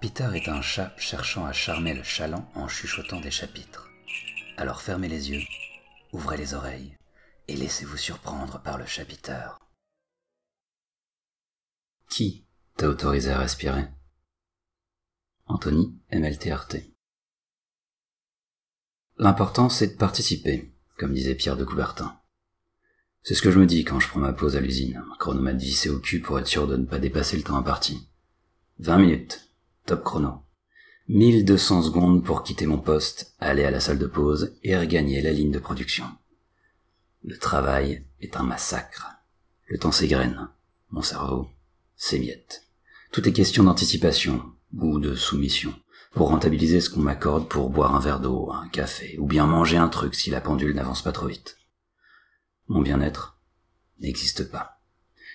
Peter est un chat cherchant à charmer le chaland en chuchotant des chapitres. Alors fermez les yeux, ouvrez les oreilles et laissez-vous surprendre par le chapiteur. Qui t'a autorisé à respirer? Anthony MLTRT. L'important c'est de participer, comme disait Pierre de Coubertin. C'est ce que je me dis quand je prends ma pause à l'usine, chronomètre vissé au cul pour être sûr de ne pas dépasser le temps imparti. 20 minutes, top chrono. 1200 secondes pour quitter mon poste, aller à la salle de pause et regagner la ligne de production. Le travail est un massacre. Le temps s'égrène. Mon cerveau s'émiette. Tout est question d'anticipation ou de soumission pour rentabiliser ce qu'on m'accorde pour boire un verre d'eau, un café, ou bien manger un truc si la pendule n'avance pas trop vite. Mon bien-être n'existe pas.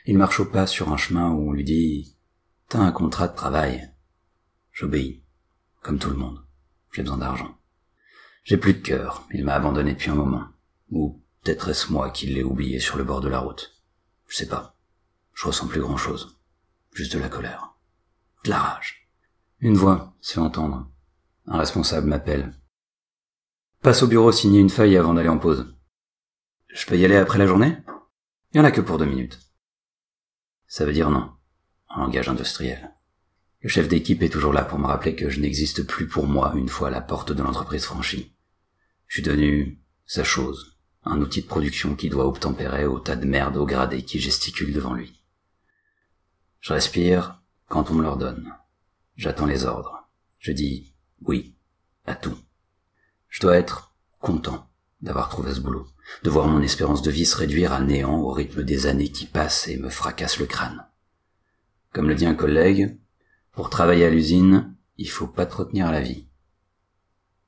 Il marche au pas sur un chemin où on lui dit T'as un contrat de travail. J'obéis, comme tout le monde. J'ai besoin d'argent. J'ai plus de cœur, il m'a abandonné depuis un moment. Ou peut-être est-ce moi qui l'ai oublié sur le bord de la route. Je sais pas. Je ressens plus grand chose. Juste de la colère. De la rage. Une voix se fait entendre. Un responsable m'appelle. Passe au bureau signer une feuille avant d'aller en pause. Je peux y aller après la journée? Il y en a que pour deux minutes. Ça veut dire non, en langage industriel. Le chef d'équipe est toujours là pour me rappeler que je n'existe plus pour moi une fois la porte de l'entreprise franchie. Je suis devenu sa chose, un outil de production qui doit obtempérer au tas de merde au gradé qui gesticule devant lui. Je respire quand on me l'ordonne. J'attends les ordres. Je dis oui à tout. Je dois être content d'avoir trouvé ce boulot, de voir mon espérance de vie se réduire à néant au rythme des années qui passent et me fracassent le crâne. Comme le dit un collègue, pour travailler à l'usine, il faut pas trop tenir à la vie.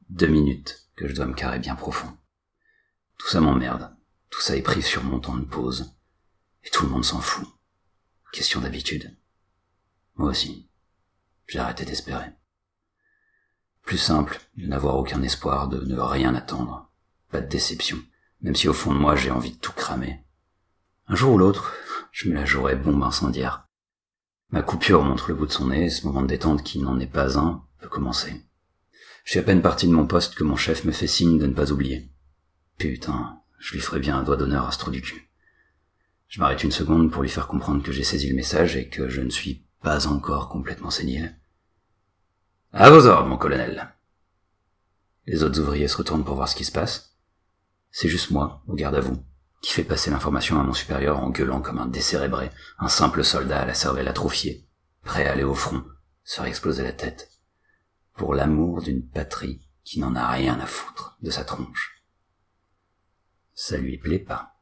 Deux minutes que je dois me carrer bien profond. Tout ça m'emmerde. Tout ça est pris sur mon temps de pause. Et tout le monde s'en fout. Question d'habitude. Moi aussi. J'ai arrêté d'espérer. Plus simple de n'avoir aucun espoir, de ne rien attendre. Pas de déception. Même si au fond de moi j'ai envie de tout cramer. Un jour ou l'autre, je me la jouerai bombe incendiaire. Ma coupure montre le bout de son nez, ce moment de détente qui n'en est pas un peut commencer. Je suis à peine parti de mon poste que mon chef me fait signe de ne pas oublier. Putain, je lui ferai bien un doigt d'honneur à ce du cul. Je m'arrête une seconde pour lui faire comprendre que j'ai saisi le message et que je ne suis pas encore complètement sénile. À vos ordres, mon colonel. Les autres ouvriers se retournent pour voir ce qui se passe. C'est juste moi, au garde à vous, qui fait passer l'information à mon supérieur en gueulant comme un décérébré, un simple soldat à la cervelle atrophiée, prêt à aller au front, se faire exploser la tête, pour l'amour d'une patrie qui n'en a rien à foutre de sa tronche. Ça lui plaît pas.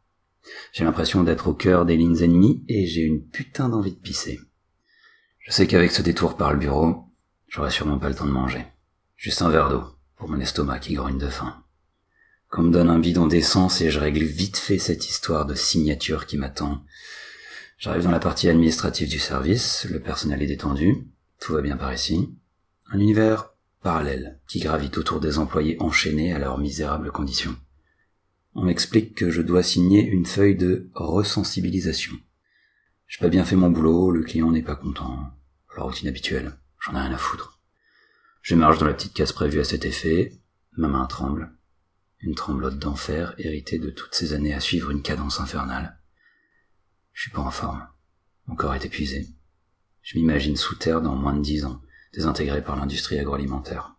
J'ai l'impression d'être au cœur des lignes ennemies et j'ai une putain d'envie de pisser. Je sais qu'avec ce détour par le bureau, j'aurai sûrement pas le temps de manger. Juste un verre d'eau pour mon estomac qui grogne de faim qu'on me donne un bidon d'essence et je règle vite fait cette histoire de signature qui m'attend. J'arrive dans la partie administrative du service, le personnel est détendu, tout va bien par ici. Un univers parallèle qui gravite autour des employés enchaînés à leurs misérables conditions. On m'explique que je dois signer une feuille de resensibilisation. J'ai pas bien fait mon boulot, le client n'est pas content. La routine habituelle, j'en ai rien à foutre. Je marche dans la petite case prévue à cet effet, ma main tremble une tremblote d'enfer héritée de toutes ces années à suivre une cadence infernale. Je suis pas en forme. Mon corps est épuisé. Je m'imagine sous terre dans moins de dix ans, désintégré par l'industrie agroalimentaire.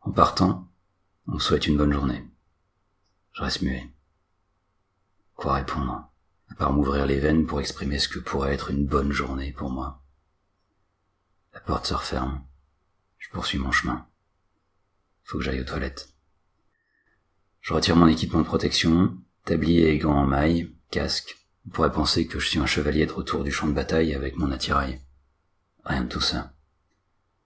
En partant, on me souhaite une bonne journée. Je reste muet. Quoi répondre, à part m'ouvrir les veines pour exprimer ce que pourrait être une bonne journée pour moi. La porte se referme. Je poursuis mon chemin. Faut que j'aille aux toilettes. Je retire mon équipement de protection, tablier et gants en maille, casque. On pourrait penser que je suis un chevalier de retour du champ de bataille avec mon attirail. Rien de tout ça.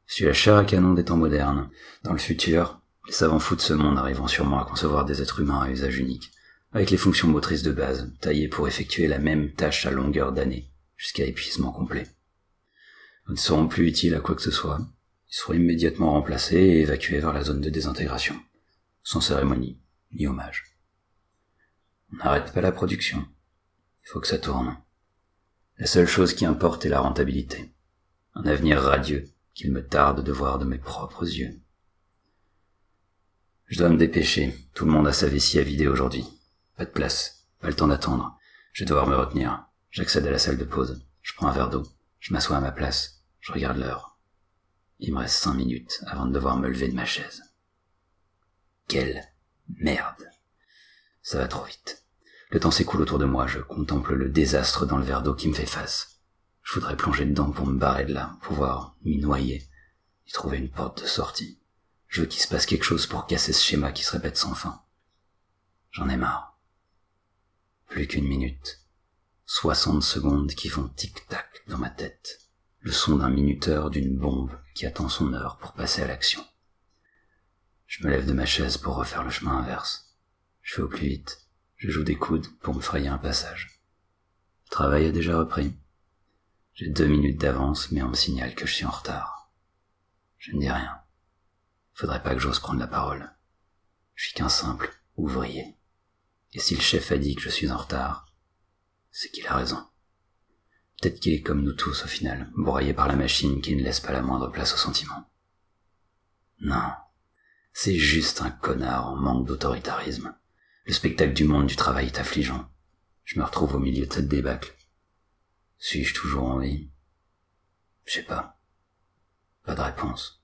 Je suis la chair à canon des temps modernes. Dans le futur, les savants fous de ce monde arriveront sûrement à concevoir des êtres humains à usage unique, avec les fonctions motrices de base, taillées pour effectuer la même tâche à longueur d'année, jusqu'à épuisement complet. Ils ne seront plus utiles à quoi que ce soit. Ils seront immédiatement remplacés et évacués vers la zone de désintégration, sans cérémonie ni hommage. On n'arrête pas la production. Il faut que ça tourne. La seule chose qui importe est la rentabilité. Un avenir radieux qu'il me tarde de voir de mes propres yeux. Je dois me dépêcher. Tout le monde a sa vessie à vider aujourd'hui. Pas de place. Pas le temps d'attendre. Je vais devoir me retenir. J'accède à la salle de pause. Je prends un verre d'eau. Je m'assois à ma place. Je regarde l'heure. Il me reste cinq minutes avant de devoir me lever de ma chaise. Quelle merde. Ça va trop vite. Le temps s'écoule autour de moi. Je contemple le désastre dans le verre d'eau qui me fait face. Je voudrais plonger dedans pour me barrer de là, pouvoir m'y noyer, y trouver une porte de sortie. Je veux qu'il se passe quelque chose pour casser ce schéma qui se répète sans fin. J'en ai marre. Plus qu'une minute. Soixante secondes qui font tic-tac dans ma tête. Le son d'un minuteur d'une bombe qui attend son heure pour passer à l'action. Je me lève de ma chaise pour refaire le chemin inverse. Je fais au plus vite. Je joue des coudes pour me frayer un passage. Le travail a déjà repris. J'ai deux minutes d'avance, mais on me signale que je suis en retard. Je ne dis rien. Faudrait pas que j'ose prendre la parole. Je suis qu'un simple ouvrier. Et si le chef a dit que je suis en retard, c'est qu'il a raison. Peut-être qu'il est comme nous tous au final, broyé par la machine qui ne laisse pas la moindre place au sentiment. Non, c'est juste un connard en manque d'autoritarisme. Le spectacle du monde du travail est affligeant. Je me retrouve au milieu de cette débâcle. Suis-je toujours en vie? Je sais pas. Pas de réponse.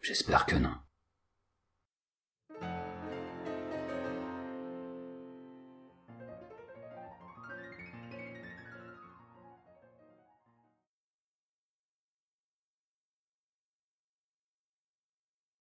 J'espère que non.